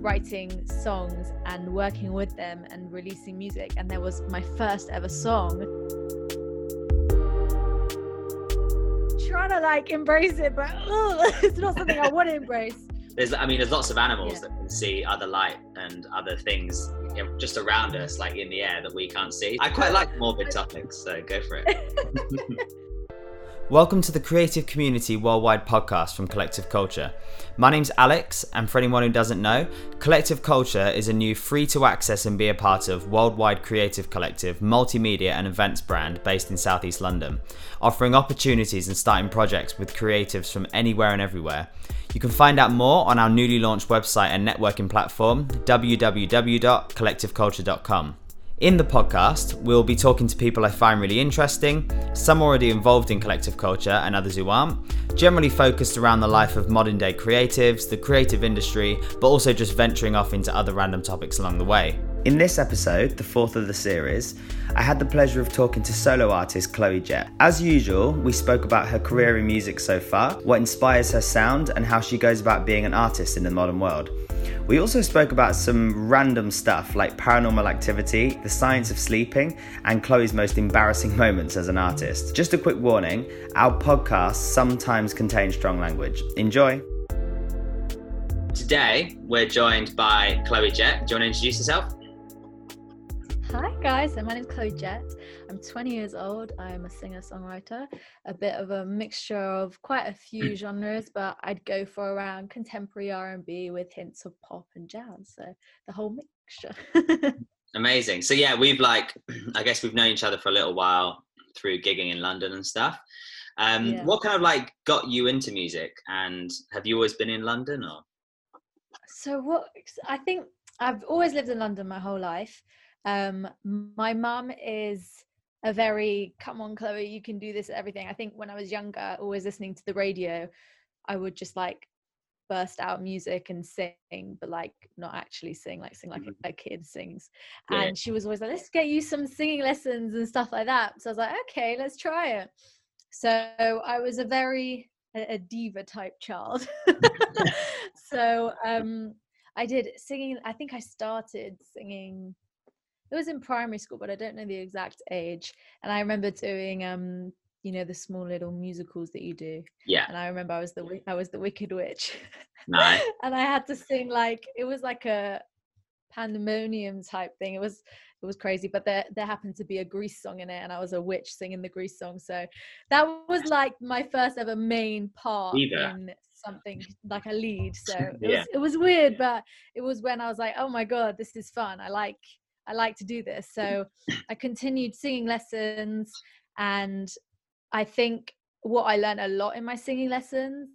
writing songs and working with them and releasing music. And there was my first ever song. Trying to like embrace it, but ugh, it's not something I want to embrace. There's, I mean, there's lots of animals Yeah. that can see other light and other things you know, just around us, like in the air that we can't see. I quite like morbid topics, so go for it. Welcome to the Creative Community Worldwide podcast from Kollectiv Kulture. My name's Alex, and for anyone who doesn't know, Kollectiv Kulture is a new free to access and be a part of worldwide creative collective, multimedia, and events brand based in Southeast London, offering opportunities and starting projects with creatives from anywhere and everywhere. You can find out more on our newly launched website and networking platform, www.kollectivkulture.com. In the podcast, we'll be talking to people I find really interesting, some already involved in Kollectiv Kulture and others who aren't, generally focused around the life of modern day creatives, the creative industry, but also just venturing off into other random topics along the way. In this episode, the fourth of the series, I had the pleasure of talking to solo artist ChloeJet. As usual, we spoke about her career in music so far, what inspires her sound, and how she goes about being an artist in the modern world. We also spoke about some random stuff like paranormal activity, the science of sleeping, and Chloe's most embarrassing moments as an artist. Just a quick warning our podcast sometimes contains strong language. Enjoy! Today, we're joined by ChloeJet. Do you want to introduce yourself? Hi guys, My name is ChloeJet. I'm 20 years old. I'm a singer-songwriter, a bit of a mixture of quite a few genres, but I'd go for around contemporary R&B with hints of pop and jazz. So the whole mixture. Amazing. So yeah, we've like, I guess we've known each other for a little while through gigging in London and stuff. Um, Yeah. What kind of like got you into music, and have you always been in London or? so what I think I've always lived in London my whole life. Um, my mum is a very come on Chloe, you can do this everything. I think when I was younger, always listening to the radio, I would just like burst out music and sing, but like not actually sing, like sing like a, a kid sings. Yeah. And she was always like, let's get you some singing lessons and stuff like that. So I was like, okay, let's try it. So I was a very a, a diva type child. so um I did singing. I think I started singing. It was in primary school, but I don't know the exact age. And I remember doing, um, you know, the small little musicals that you do. Yeah, And I remember I was the I was the Wicked Witch, nice. and I had to sing like it was like a pandemonium type thing. It was it was crazy, but there there happened to be a Grease song in it, and I was a witch singing the Grease song. So that was like my first ever main part Diva. in something like a lead. So it Yeah. was it was weird, but it was when I was like, oh my god, this is fun. I like I like to do this. So I continued singing lessons, and I think what I learned a lot in my singing lessons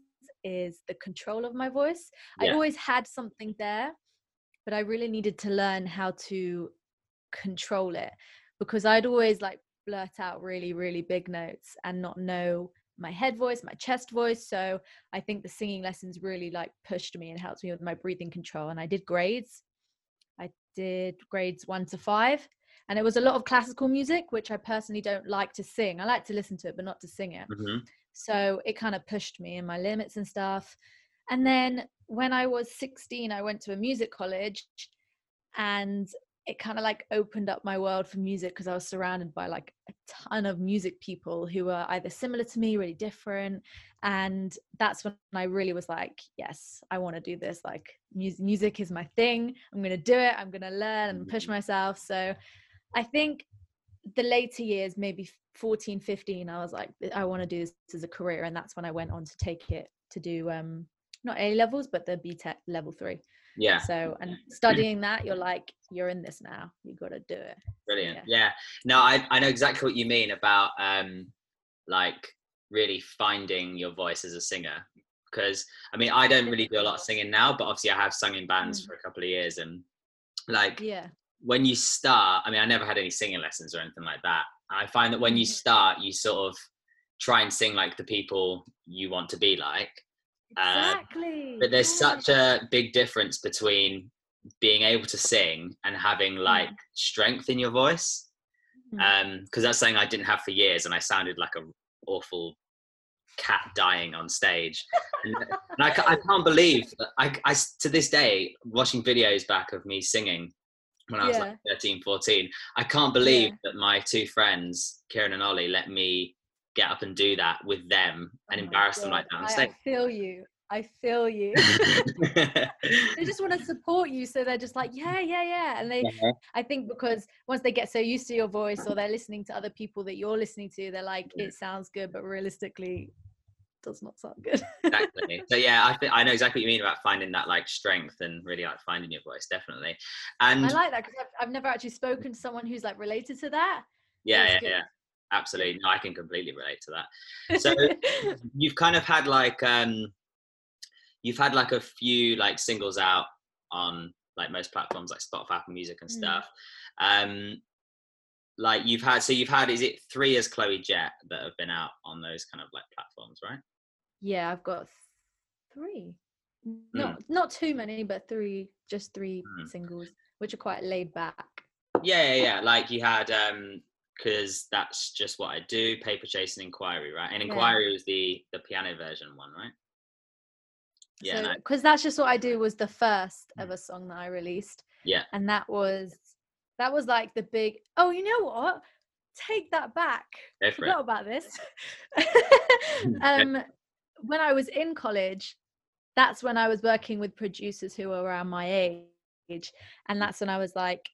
is the control of my voice. I always had something there, but I really needed to learn how to control it because I'd always like blurt out really, really big notes and not know my head voice, my chest voice. So I think the singing lessons really like pushed me and helped me with my breathing control. And I did grades. Did grades one to five. And it was a lot of classical music, which I personally don't like to sing. I like to listen to it, but not to sing it. hmm So it kind of pushed me in my limits and stuff. And then when I was 16, I went to a music college and it kind of like opened up my world for music because I was surrounded by like a ton of music people who were either similar to me, really different. And that's when I really was like, yes, I want to do this. Like, mus- music is my thing. I'm going to do it. I'm going to learn and push myself. So I think the later years, maybe 14, 15, I was like, I want to do this as a career. And that's when I went on to take it to do um not A levels, but the BTEC level three. Yeah, So and studying that, you're like, you're in this now. You gotta do it. brilliant. yeah. Yeah. No, I I know exactly what you mean about um like really finding your voice as a singer because I mean I don't really do a lot of singing now, but obviously I have sung in bands Mm. for a couple of years and like Yeah. when you start, I mean, I never had any singing lessons or anything like that. I find that when you Mhm. start, you sort of try and sing like the people you want to be like. Uh, Exactly. But there's yeah. such a big difference between being able to sing and having like strength in your voice. Mm. Um, because that's something I didn't have for years, and I sounded like a awful cat dying on stage. And, and I, I, can't believe I, I, to this day, watching videos back of me singing when I was yeah. like 13, 14, I can't believe yeah. that my two friends, Kieran and Ollie, let me get up and do that with them and oh embarrass them like that on stage. I feel you. I feel you. they just want to support you, so they're just like, yeah, yeah, yeah. And they, uh-huh. I think, because once they get so used to your voice, or they're listening to other people that you're listening to, they're like, it sounds good, but realistically, does not sound good. exactly. So yeah, I think I know exactly what you mean about finding that like strength and really like finding your voice, definitely. And I like that because I've, I've never actually spoken to someone who's like related to that. Yeah, yeah, yeah absolutely no i can completely relate to that so you've kind of had like um you've had like a few like singles out on like most platforms like spotify apple music and mm. stuff mm. um like you've had so you've had is it three as ChloeJet that have been out on those kind of like platforms right yeah i've got three mm. not not too many but three just three mm. singles which are quite laid back yeah yeah yeah like you had um because that's just what I do. Paper chase and inquiry, right? And inquiry yeah. was the the piano version one, right? Yeah, because so, that's just what I do. Was the first mm. ever song that I released. Yeah, and that was that was like the big. Oh, you know what? Take that back. I forgot about this. um, when I was in college, that's when I was working with producers who were around my age, and that's when I was like,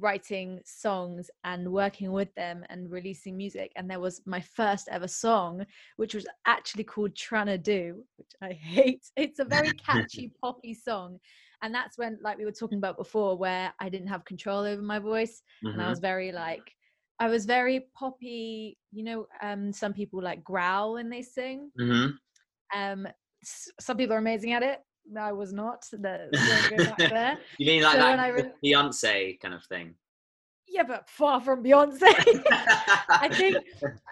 writing songs and working with them and releasing music and there was my first ever song which was actually called Tryna Do which I hate it's a very catchy poppy song and that's when like we were talking about before where I didn't have control over my voice mm-hmm. and I mm-hmm. was very like I was very poppy you know um some people like growl when they sing mm-hmm. um some people are amazing at it I was not. The, you mean like so that re- Beyonce kind of thing? Yeah, but far from Beyonce. I think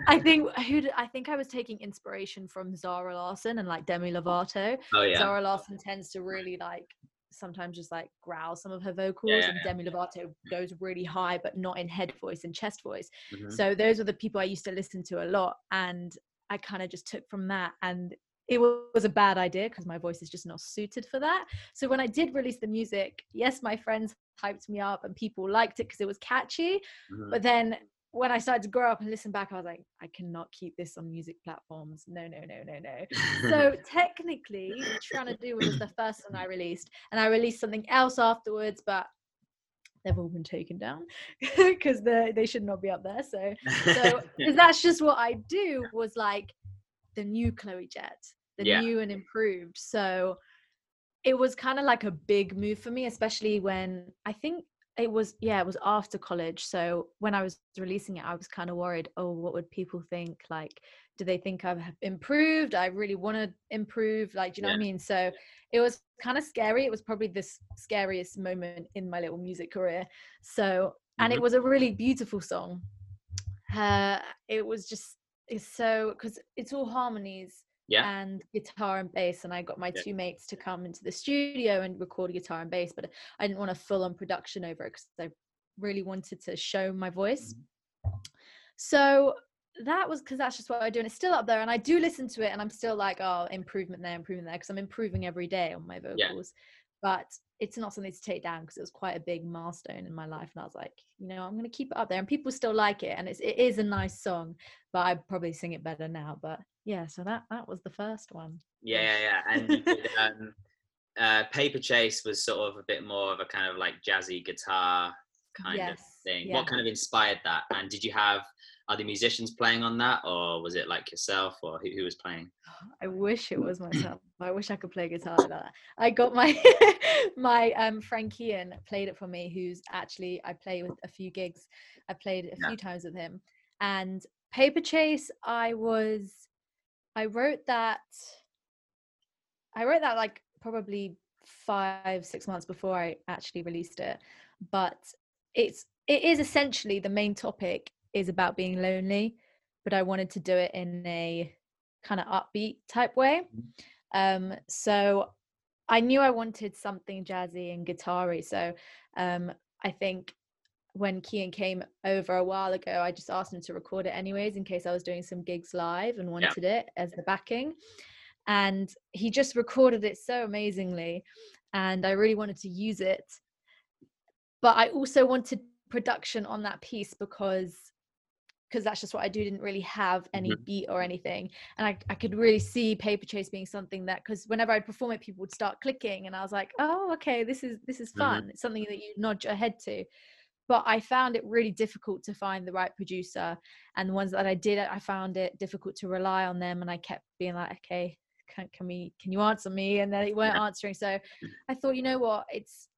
I think who did, I think I was taking inspiration from Zara Larsson and like Demi Lovato. Oh yeah. Zara Larsson tends to really like sometimes just like growl some of her vocals yeah, and Demi Lovato goes really high but not in head voice and chest voice. Mm-hmm. So those were the people I used to listen to a lot and I kind of just took from that and it was a bad idea because my voice is just not suited for that. So when I did release the music, yes, my friends hyped me up and people liked it because it was catchy. Mm-hmm. But then when I started to grow up and listen back, I was like, I cannot keep this on music platforms. No, no, no, no, no. so technically, Trying to Do was the first one I released, and I released something else afterwards, but they've all been taken down because they they should not be up there. So, so because that's just what I do was like the new ChloeJet the yeah. new and improved. So it was kind of like a big move for me, especially when I think it was yeah it was after college so when i was releasing it i was kind of worried oh what would people think like do they think i've improved i really want to improve like do you know yeah. what i mean so it was kind of scary it was probably the scariest moment in my little music career so and mm-hmm. it was a really beautiful song uh it was just it's so because it's all harmonies yeah. and guitar and bass and i got my yeah. two mates to come into the studio and record guitar and bass but i didn't want a full-on production over it because i really wanted to show my voice mm-hmm. so that was because that's just what i do and it's still up there and i do listen to it and i'm still like oh improvement there improvement there because i'm improving every day on my vocals yeah. but it's not something to take down because it was quite a big milestone in my life and i was like you know i'm going to keep it up there and people still like it and it's, it is a nice song but i probably sing it better now but yeah so that that was the first one yeah yeah, yeah. and did, um, uh, paper chase was sort of a bit more of a kind of like jazzy guitar kind yes, of thing yeah. what kind of inspired that and did you have other musicians playing on that or was it like yourself or who, who was playing i wish it was myself i wish i could play guitar like that i got my my um friend Kian played it for me who's actually i play with a few gigs i played a yeah. few times with him and paper chase i was I wrote that I wrote that like probably five, six months before I actually released it. But it's it is essentially the main topic is about being lonely, but I wanted to do it in a kind of upbeat type way. Mm-hmm. Um, so I knew I wanted something jazzy and guitar-y. So um, I think when Kian came over a while ago, I just asked him to record it anyways in case I was doing some gigs live and wanted yeah. it as the backing. And he just recorded it so amazingly. And I really wanted to use it. But I also wanted production on that piece because because that's just what I do. Didn't really have any mm-hmm. beat or anything, and I, I could really see paper chase being something that because whenever I'd perform it, people would start clicking, and I was like, oh, okay, this is this is fun. Mm-hmm. It's something that you nod your head to. But I found it really difficult to find the right producer, and the ones that I did, I found it difficult to rely on them, and I kept being like, okay, can, can we, can you answer me? And then they weren't answering. So I thought, you know what, it's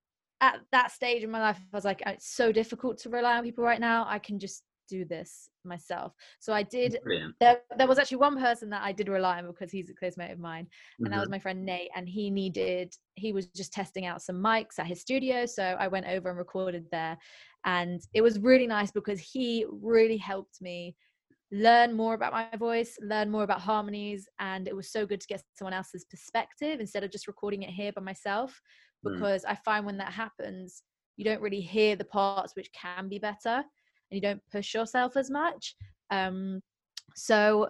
at that stage in my life, I was like, it's so difficult to rely on people right now. I can just do this myself. So I did. There, there was actually one person that I did rely on because he's a close mate of mine, and mm-hmm. that was mm-hmm. my friend Nate. And he needed. He was just testing out some mics at his studio, so I went over and recorded there, and it was really nice because he really helped me learn more about my voice, learn more about harmonies, and it was so good to get someone else's perspective instead of just recording it here by myself. Mm. Because mm. I find when that happens, you don't really hear the parts which can be better and you don't push yourself as much um so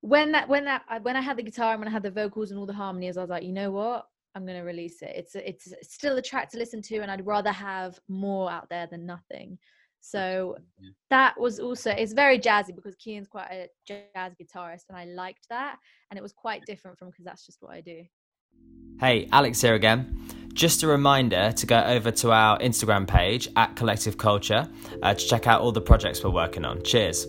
when that when that when i had the guitar and when i had the vocals and all the harmonies i was like you know what i'm going to release it it's it's still a track to listen to and i'd rather have more out there than nothing so yeah. that was also it's very jazzy because Kian's quite a jazz guitarist and I liked that and it was quite different from because that's just what I do. Hey, Alex here again. Just a reminder to go over to our Instagram page at Kollectiv Kulture uh, to check out all the projects we're working on. Cheers.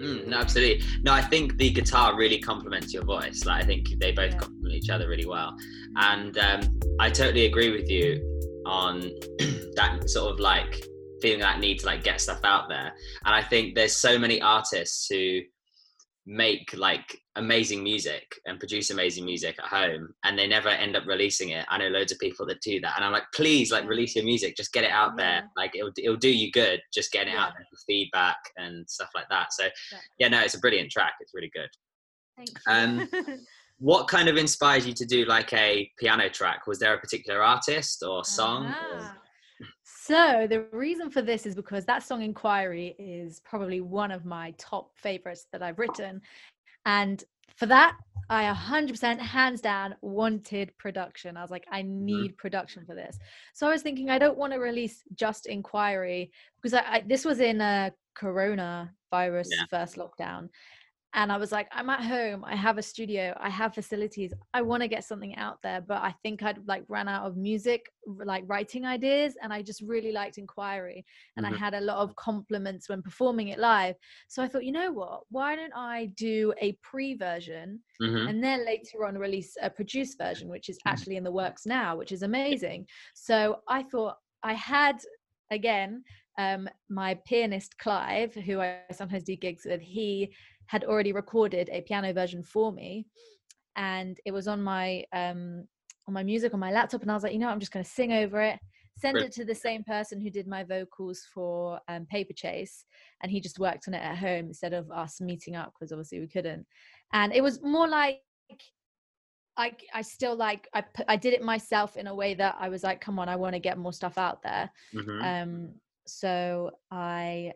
Mm, no, absolutely. No, I think the guitar really complements your voice. Like I think they both yeah. complement each other really well, and um, I totally agree with you on that sort of like feeling that need to like get stuff out there. And I think there's so many artists who make like amazing music and produce amazing music at home and they never end up releasing it i know loads of people that do that and i'm like please like release your music just get it out yeah. there like it'll, it'll do you good just getting it yeah. out there for feedback and stuff like that so yeah. yeah no it's a brilliant track it's really good um what kind of inspires you to do like a piano track was there a particular artist or song uh-huh. or? So the reason for this is because that song Inquiry is probably one of my top favorites that I've written. And for that, I 100% hands down wanted production. I was like, I mm-hmm. need production for this. So I was thinking, I don't want to release just Inquiry because I, I this was in a Corona virus yeah. first lockdown and I was like, I'm at home, I have a studio, I have facilities, I want to get something out there, but I think I'd like ran out of music, like writing ideas, and I just really liked Inquiry, and mm-hmm. I had a lot of compliments when performing it live. So I thought, you know what? Why don't I do a pre version mm-hmm. and then later on release a produced version, which is mm-hmm. actually in the works now, which is amazing. So I thought I had again um, my pianist Clive, who I sometimes do gigs with, he had already recorded a piano version for me and it was on my um on my music on my laptop and I was like, you know, I'm just going to sing over it, send it to the same person who did my vocals for um, Paperchase, and he just worked on it at home instead of us meeting up because obviously we couldn't. And it was more like I I still like I I did it myself in a way that I was like, come on, I want to get more stuff out there. Mm-hmm. Um, so I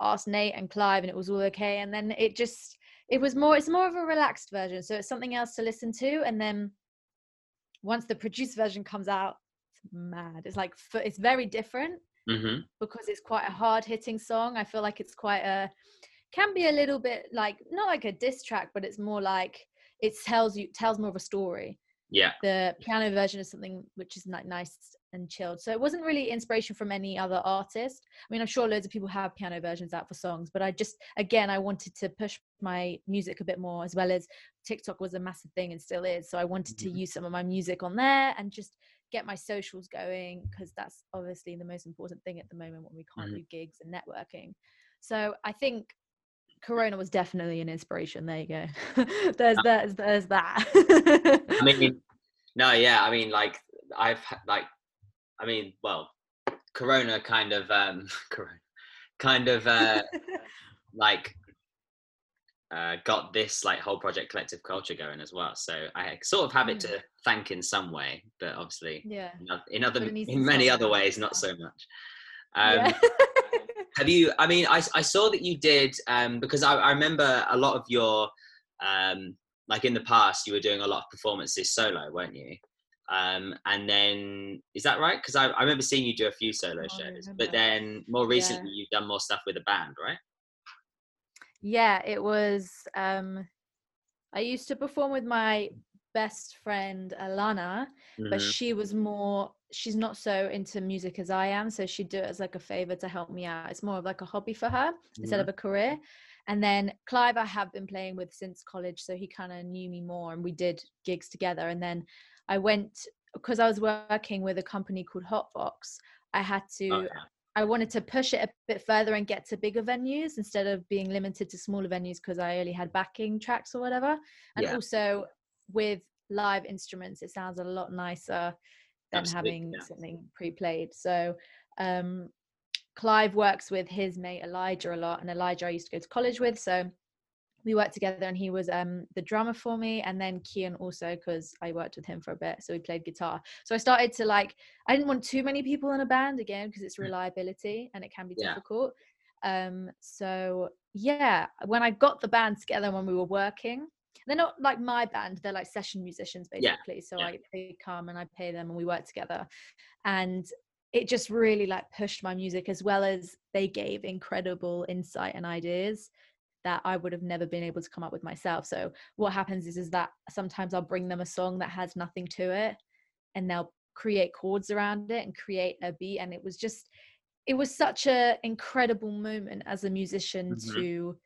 asked Nate and Clive and it was all okay. And then it just it was more it's more of a relaxed version. So it's something else to listen to. And then once the produced version comes out, it's mad. It's like it's very different mm-hmm. because it's quite a hard hitting song. I feel like it's quite a can be a little bit like not like a diss track, but it's more like it tells you tells more of a story. Yeah. The piano version is something which is like nice and chilled. So it wasn't really inspiration from any other artist. I mean, I'm sure loads of people have piano versions out for songs, but I just, again, I wanted to push my music a bit more as well as TikTok was a massive thing and still is. So I wanted to mm-hmm. use some of my music on there and just get my socials going because that's obviously the most important thing at the moment when we can't mm-hmm. do gigs and networking. So I think Corona was definitely an inspiration. There you go. there's, there's, there's that. I mean, no, yeah. I mean, like I've like I mean, well, Corona kind of, um, Corona, kind of, uh, like, uh, got this like whole project Kollectiv Kulture going as well. So I sort of have it Mm. to thank in some way, but obviously Yeah. in other But it needs in many other ways, not so much. Um, yeah. have you? I mean, I I saw that you did um, because I, I remember a lot of your um, like in the past you were doing a lot of performances solo, weren't you? Um, and then is that right? Because I, I remember seeing you do a few solo shows, but then more Yeah. recently you've done more stuff with a band, right? yeah it was um i used to perform with my best friend alana but Mhm. she was more she's not so into music as i am so she'd do it as like a favor to help me out it's more of like a hobby for her instead of a career and then clive i have been playing with since college so he kind of knew me more and we did gigs together and then i went because i was working with a company called hotbox i had to Oh, yeah. I wanted to push it a bit further and get to bigger venues instead of being limited to smaller venues because I only had backing tracks or whatever. And Yeah. also with live instruments, it sounds a lot nicer than Absolutely, having yeah. something pre-played. So um, Clive works with his mate Elijah a lot, and Elijah I used to go to college with. So we worked together, and he was um, the drummer for me, and then Kian also because I worked with him for a bit, so we played guitar. So I started to like I didn't want too many people in a band again because it's reliability and it can be Yeah. difficult. Um, so yeah, when I got the band together when we were working, they're not like my band, they're like session musicians basically Yeah. So yeah. I they come and I pay them and we work together. And it just really like pushed my music as well as they gave incredible insight and ideas that I would have never been able to come up with myself. So what happens is is that sometimes I'll bring them a song that has nothing to it and they'll create chords around it and create a beat and it was just it was such a incredible moment as a musician Mhm. to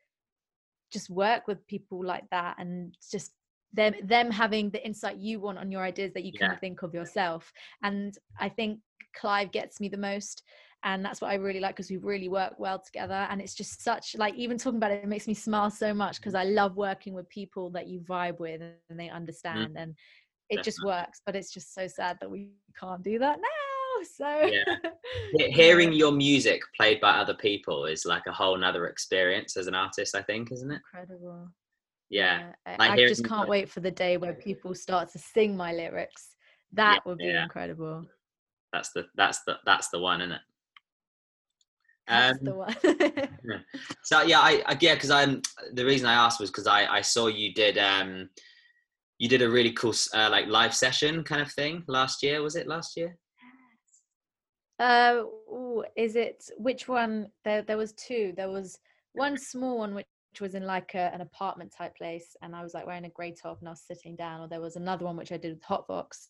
just work with people like that and just them them having the insight you want on your ideas that you Yeah. couldn't think of yourself and i think clive gets me the most and that's what i really like because we really work well together and it's just such like even talking about it, it makes me smile so much because i love working with people that you vibe with and they mm. understand and it just works but it's just so sad that we can't do that now so Yeah. Hearing your music played by other people is like a whole nother experience as an artist, I think, isn't it? incredible Yeah. I- like I just can't wait for the day where people start to sing my lyrics. That would be yeah. incredible. That's the that's the that's the one, isn't it? That's Um, the one. So yeah, I, I yeah, because I'm the reason I asked was because I I saw you did um you did a really cool uh, like live session kind of thing last year. Was it last year? uh, ooh, is it which one? There, there was two. There was one small one which was in like a, an apartment type place, and I was like wearing a grey top and I was sitting down. Or there was another one which I did with Hotbox,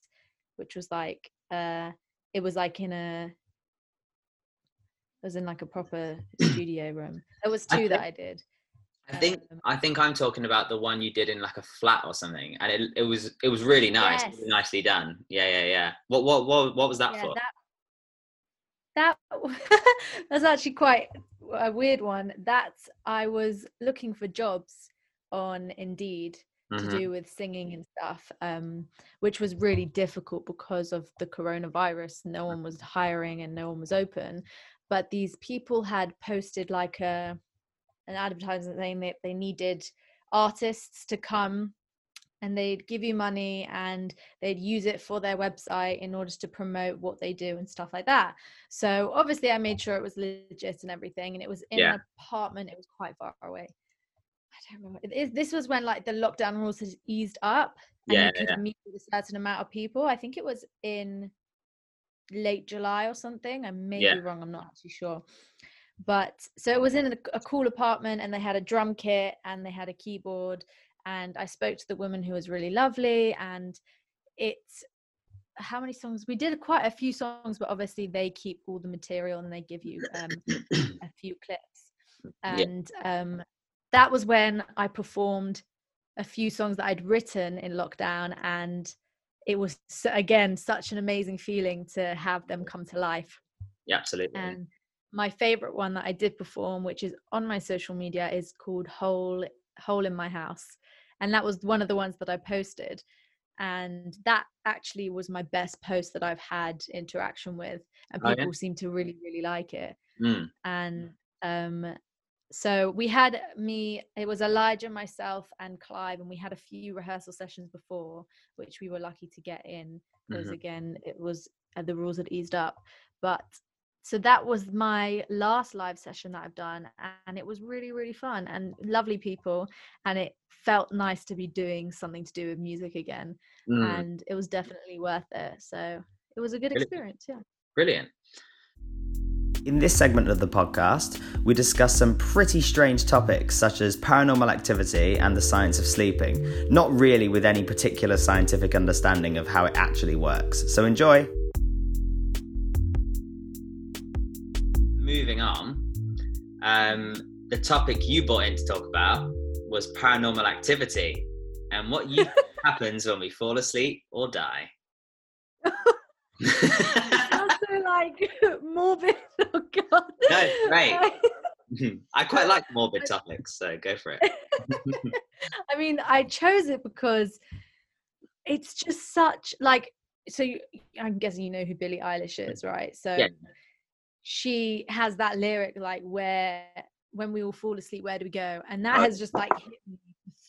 which was like uh, it was like in a was in like a proper studio room. There was I two that think- I did. I think Um, I think I'm talking about the one you did in like a flat or something, and it, it was it was really nice, Yes. really nicely done. Yeah, yeah, yeah. What what what what was that yeah, for? that that that's actually quite a weird one. That I was looking for jobs on Indeed to Mhm. do with singing and stuff, um, which was really difficult because of the coronavirus. No one was hiring and no one was open. But these people had posted like a an advertisement saying that they needed artists to come and they'd give you money and they'd use it for their website in order to promote what they do and stuff like that. So obviously I made sure it was legit and everything and it was in Yeah. an apartment, it was quite far away. I don't remember. Is- this was when like the lockdown rules had eased up and Yeah, you could yeah. meet with a certain amount of people. I think it was in late July or something. I may Yeah. be wrong, I'm not actually sure. But so it was in a, a cool apartment and they had a drum kit and they had a keyboard. And I spoke to the woman who was really lovely. And it's how many songs? We did quite a few songs, but obviously they keep all the material and they give you um, a few clips. Yeah. And um, that was when I performed a few songs that I'd written in lockdown. And it was, again, such an amazing feeling to have them come to life. Yeah, absolutely. And my favorite one that I did perform, which is on my social media, is called Hole Hole in My House. And that was one of the ones that I posted. And that actually was my best post that I've had interaction with. And Oh, yeah? people seem to really, really like it. Mm. And um so we had me it was elijah myself and clive and we had a few rehearsal sessions before which we were lucky to get in because Mhm. again it was uh, the rules had eased up but so that was my last live session that i've done and it was really really fun and lovely people and it felt nice to be doing something to do with music again Mm, and it was definitely worth it so it was a good Brilliant. experience yeah brilliant. In this segment of the podcast, we discuss some pretty strange topics such as paranormal activity and the science of sleeping, not really with any particular scientific understanding of how it actually works. So enjoy! Moving on, um, the topic you brought in to talk about was paranormal activity and what you happens when we fall asleep or die. Like morbid oh god No, it's great. Mm-hmm. I quite like morbid topics, so go for it. I mean, I chose it because it's just such like so you, I'm guessing you know who Billie Eilish mm. is, right? So Yeah. she has that lyric like where when we all fall asleep, where do we go? And that Oh. has just like hit me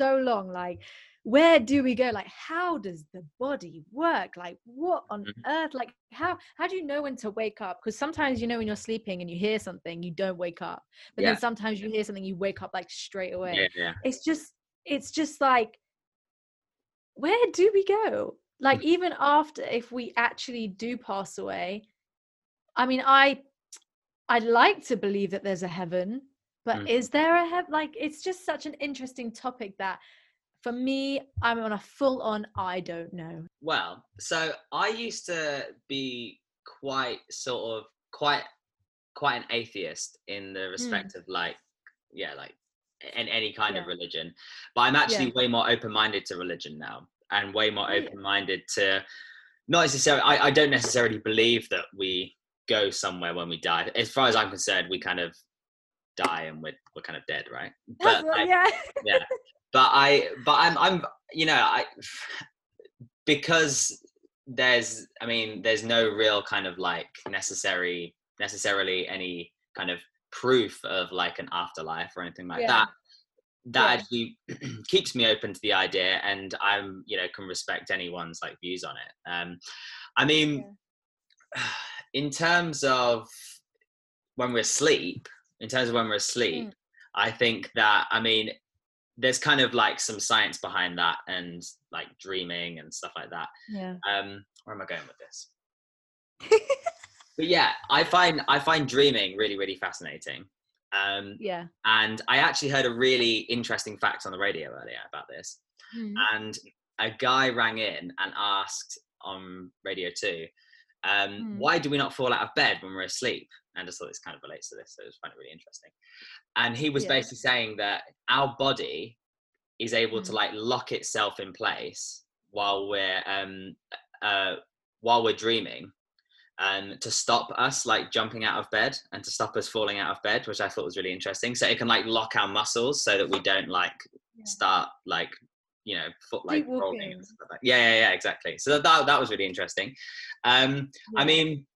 so long. Like, where do we go? Like, how does the body work? Like, what on Mhm. earth? Like, how how do you know when to wake up? Because sometimes you know when you're sleeping and you hear something, you don't wake up. But Yeah. then sometimes you hear something, you wake up like straight away Yeah, yeah. it's just it's just like where do we go like even after if we actually do pass away i mean i i'd like to believe that there's a heaven but Mm. is there a heaven like it's just such an interesting topic that for me i'm on a full on i don't know Well, so I used to be quite sort of quite quite an atheist in the respect of like yeah like in any kind of Hmm. Religion but i'm actually Yeah. way more open-minded to religion now and way more yeah. open-minded to not necessarily I, I don't necessarily believe that we go somewhere when we die as far as i'm concerned we kind of die and we're, we're kind of dead right but what- I- yeah but I, but I'm, I'm, you know, I, because there's, I mean, there's no real kind of like necessary, necessarily any kind of proof of like an afterlife or anything like Yeah. that. That Yeah. actually keeps me open to the idea, and I'm, you know, can respect anyone's like views on it. Um, I mean, in terms of when we're asleep, in terms of when we're asleep, Mm. I think that I mean, there's kind of like some science behind that, and like dreaming and stuff like that. yeah Um, where am I going with this? But yeah, I find I find dreaming really really fascinating. Um, yeah and I actually heard a really interesting fact on the radio earlier about this Mm. and a guy rang in and asked on radio 2 um, Hmm. why do we not fall out of bed when we're asleep and just thought this kind of relates to this so it was kind of really interesting and he was Yeah. basically saying that our body is able to Mm. like lock itself in place while we're um uh while we're dreaming um, to stop us like jumping out of bed and to stop us falling out of bed, which I thought was really interesting. So it can like lock our muscles so that we don't like Yeah. start like you know foot like rolling and stuff like that. Yeah, yeah, yeah, exactly. So that that was really interesting. Um, I mean,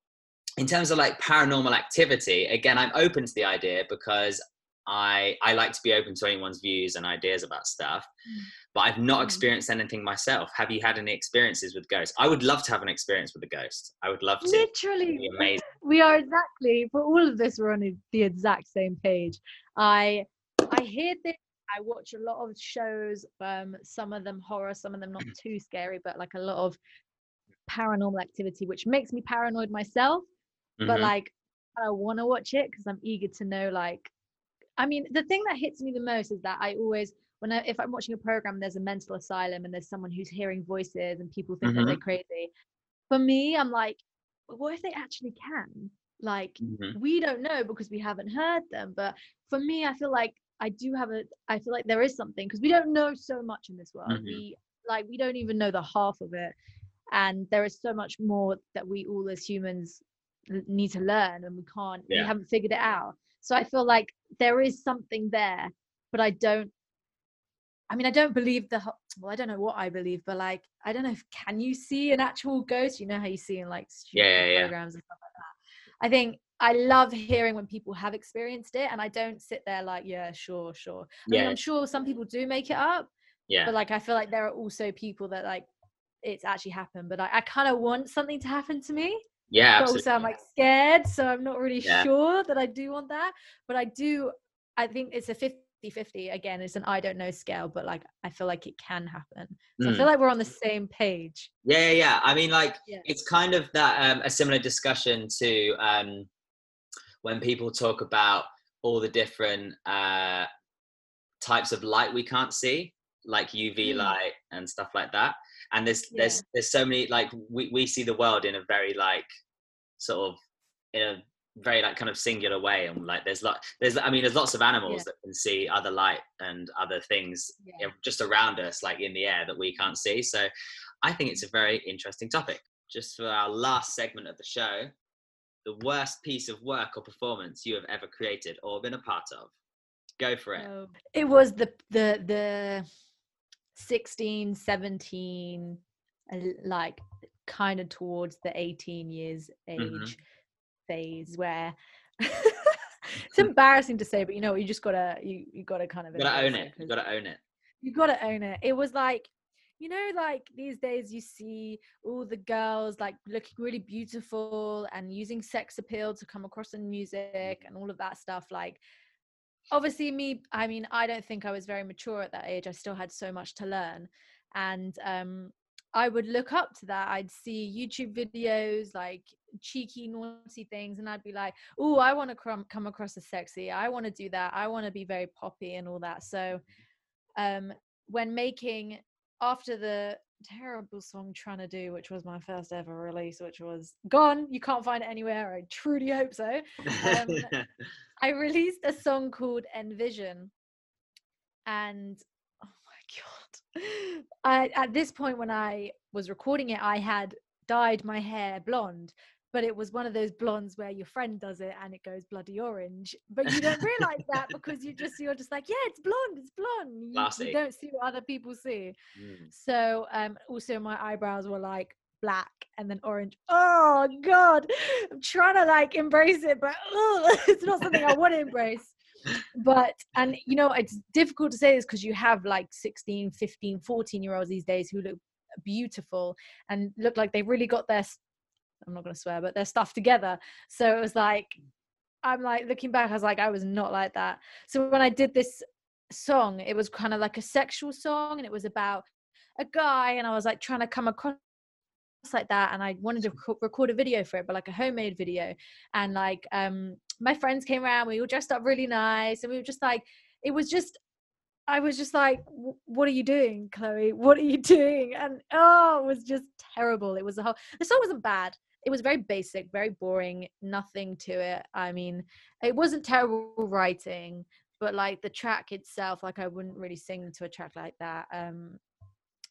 in terms of like paranormal activity, again, I'm open to the idea because I I like to be open to anyone's views and ideas about stuff. But I've not Mm. experienced anything myself. Have you had any experiences with ghosts? I would love to have an experience with a ghost. I would love to. Literally be amazing. we are exactly for all of this we're on the exact same page i i hear this i watch a lot of shows um some of them horror some of them not too scary but like a lot of paranormal activity which makes me paranoid myself but Mhm. like i want to watch it because i'm eager to know like i mean the thing that hits me the most is that i always when I, if i'm watching a program there's a mental asylum and there's someone who's hearing voices and people think that they're crazy for me i'm like what if they actually can like Mhm. we don't know because we haven't heard them but for me i feel like i do have a i feel like there is something because we don't know so much in this world Mhm. we like we don't even know the half of it and there is so much more that we all as humans need to learn and we can't Yeah. we haven't figured it out so i feel like there is something there but i don't i mean i don't believe the well i don't know what i believe but like i don't know if can you see an actual ghost you know how you see in like Yeah, yeah, programs and stuff like that i think I love hearing when people have experienced it, and I don't sit there like, yeah, sure, sure. I Yeah. mean, I'm sure some people do make it up, yeah but like I feel like there are also people that like it's actually happened, but I, I kind of want something to happen to me. Yeah But absolutely. also I'm like scared, so I'm not really Yeah. sure that I do want that. But I do. I think it's a 50-50. Again, it's an I don't know scale, but like I feel like it can happen. So I Mm. feel like we're on the same page. Yeah, yeah, yeah. I mean, like, Yeah. it's kind of that um, a similar discussion to um, when people talk about all the different uh, types of light we can't see, like UV Mm. light and stuff like that. And there's Yeah. there's there's so many like we we see the world in a very like sort of in a very like kind of singular way and like there's lot there's i mean there's lots of animals Yeah. that can see other light and other things Yeah. you know, just around us like in the air that we can't see so i think it's a very interesting topic just for our last segment of the show the worst piece of work or performance you have ever created or been a part of go for it So it was the the the 16, 17, uh, like kind of towards the 18 years age Mhm. phase where it's embarrassing to say, but you know, you just gotta you you gotta kind of you gotta own it you gotta own it you gotta own it. It was like, you know, like these days you see all the girls like looking really beautiful and using sex appeal to come across in music and all of that stuff. Like, obviously, me, I mean, I don't think I was very mature at that age. I still had so much to learn. And um, I would look up to that. I'd see YouTube videos, like cheeky, naughty things, and I'd be like, oh, I want to come, come across as sexy. I want to do that. I want to be very poppy and all that. So, um, when making after the terrible song trying to do which was my first ever release which was gone you can't find it anywhere i truly hope so Um, i released a song called envision and oh my god. I at this point when i was recording it i had dyed my hair blonde but it was one of those blondes where your friend does it and it goes bloody orange but you don't realize that because you just you're just like yeah it's blonde it's blonde. You, you don't see what other people see. Mm. so um also my eyebrows were like black and then orange. Oh god. I'm trying to like embrace it but it's not something i want to embrace. But and you know it's difficult to say this because you have like 16 15 14 year olds these days who look beautiful and look like they've really got their, I'm not going to swear but their stuff together. So it was like i'm like looking back i was like i was not like that. So when i did this song it was kind of like a sexual song and it was about a guy and i was like trying to come across like that and i wanted to reco- record a video for it but like a homemade video and like um my friends came around we all dressed up really nice and we were just like it was just i was just like what are you doing chloe? What are you doing? And oh it was just terrible. It was a whole the song wasn't bad. It was very basic very boring nothing to it. I mean it wasn't terrible writing but like the track itself like i wouldn't really sing to a track like that um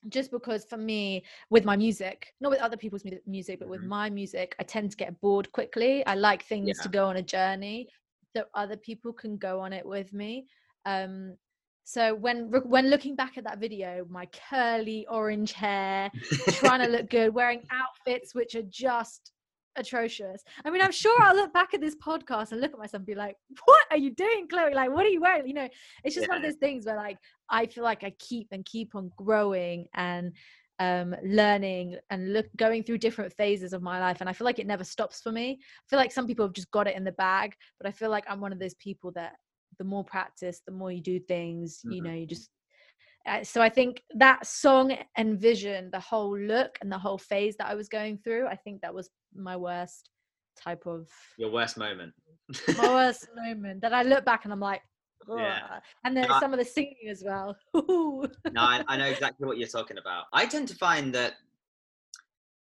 just because for me with my music not with other people's mu- music but with Mhm. my music i tend to get bored quickly i like things Yeah. to go on a journey so other people can go on it with me um so when when looking back at that video my curly orange hair trying to look good wearing outfits which are just atrocious. I mean i'm sure i'll look back at this podcast and look at myself and be like what are you doing chloe? Like what are you wearing? You know it's just one of those things where like i feel like i keep and keep on growing and um learning and look going through different phases of my life and i feel like it never stops for me. I feel like some people have just got it in the bag but i feel like i'm one of those people that the more practice the more you do things you Mhm. know you just uh, so I think that song and vision, the whole look and the whole phase that I was going through, I think that was my worst type of your worst moment my worst moment. That I look back and I'm like, Yeah. And then I- some of the singing as well. No, I, I know exactly what you're talking about. I tend to find that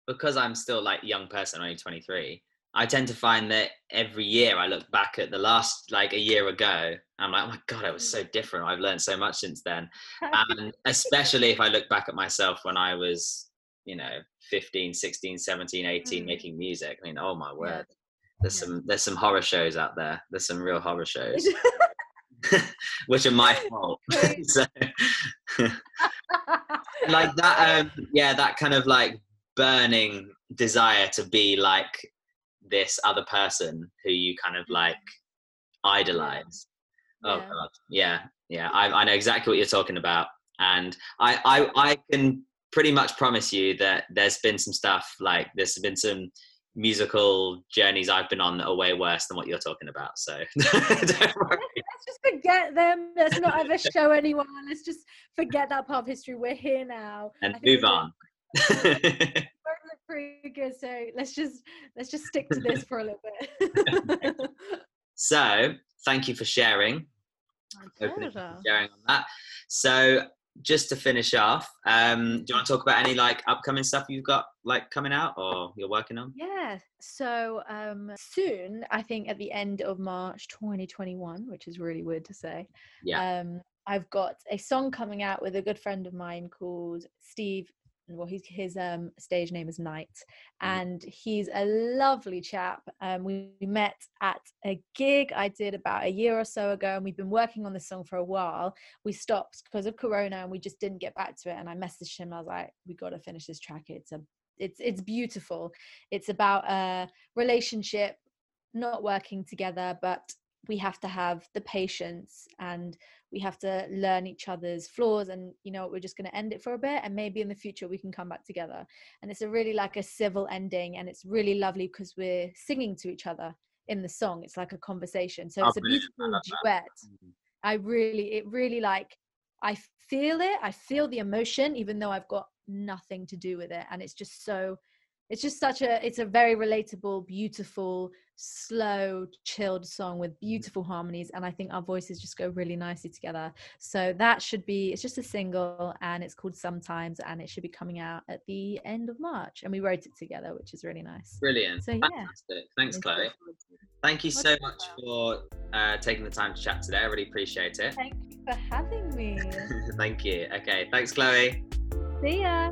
because I'm still like a young person, only 23, I tend to find that every year I look back at the last like a year ago, I'm like, oh my god, I was so different. I've learned so much since then. And especially if I look back at myself when I was, you know, 15, 16, 17, 18, Mm. making music. I mean, oh my word. Yeah. There's Yeah. some there's some horror shows out there. There's some real horror shows, which are my fault. So, like that um yeah that kind of like burning desire to be like this other person who you kind of mm. like idolize. Oh Yeah. god, yeah, yeah. I, I know exactly what you're talking about, and I, I I can pretty much promise you that there's been some stuff like there's been some musical journeys I've been on that are way worse than what you're talking about. So don't worry. Let's just forget them. Let's not ever show anyone. Let's just forget that part of history. We're here now. and move on. pretty good. So let's just let's just stick to this for a little bit. so thank you for sharing. My opening and pleasure. sharing on that. So just to finish off, um, do you want to talk about any like upcoming stuff you've got like coming out or you're working on? Yeah. So um soon, I think at the end of March 2021, which is really weird to say. Yeah. Um I've got a song coming out with a good friend of mine called Steve. Well, he's, his um, stage name is Knight, and he's a lovely chap. Um, we, we met at a gig I did about a year or so ago, and we've been working on this song for a while. We stopped because of Corona, and we just didn't get back to it. And I messaged him. I was like, "We got to finish this track. It's a, it's it's beautiful. It's about a relationship not working together, but we have to have the patience and we have to learn each other's flaws and you know we're just going to end it for a bit and maybe in the future we can come back together. And it's a really like a civil ending and it's really lovely because we're singing to each other in the song. It's like a conversation. So Oh, it's a. I beautiful duet. I really it really like i feel it. I feel the emotion even though i've got nothing to do with it and it's just so it's just such a it's a very relatable beautiful slow chilled song with beautiful harmonies and i think our voices just go really nicely together so that should be it's just a single and it's called sometimes and it should be coming out at the end of march and we wrote it together which is really nice Brilliant. So, yeah. Fantastic. Thanks, Chloe. Thank you so much for uh, taking the time to chat today. I really appreciate it. thank you for having me Thank you. Okay. Thanks, Chloe. see ya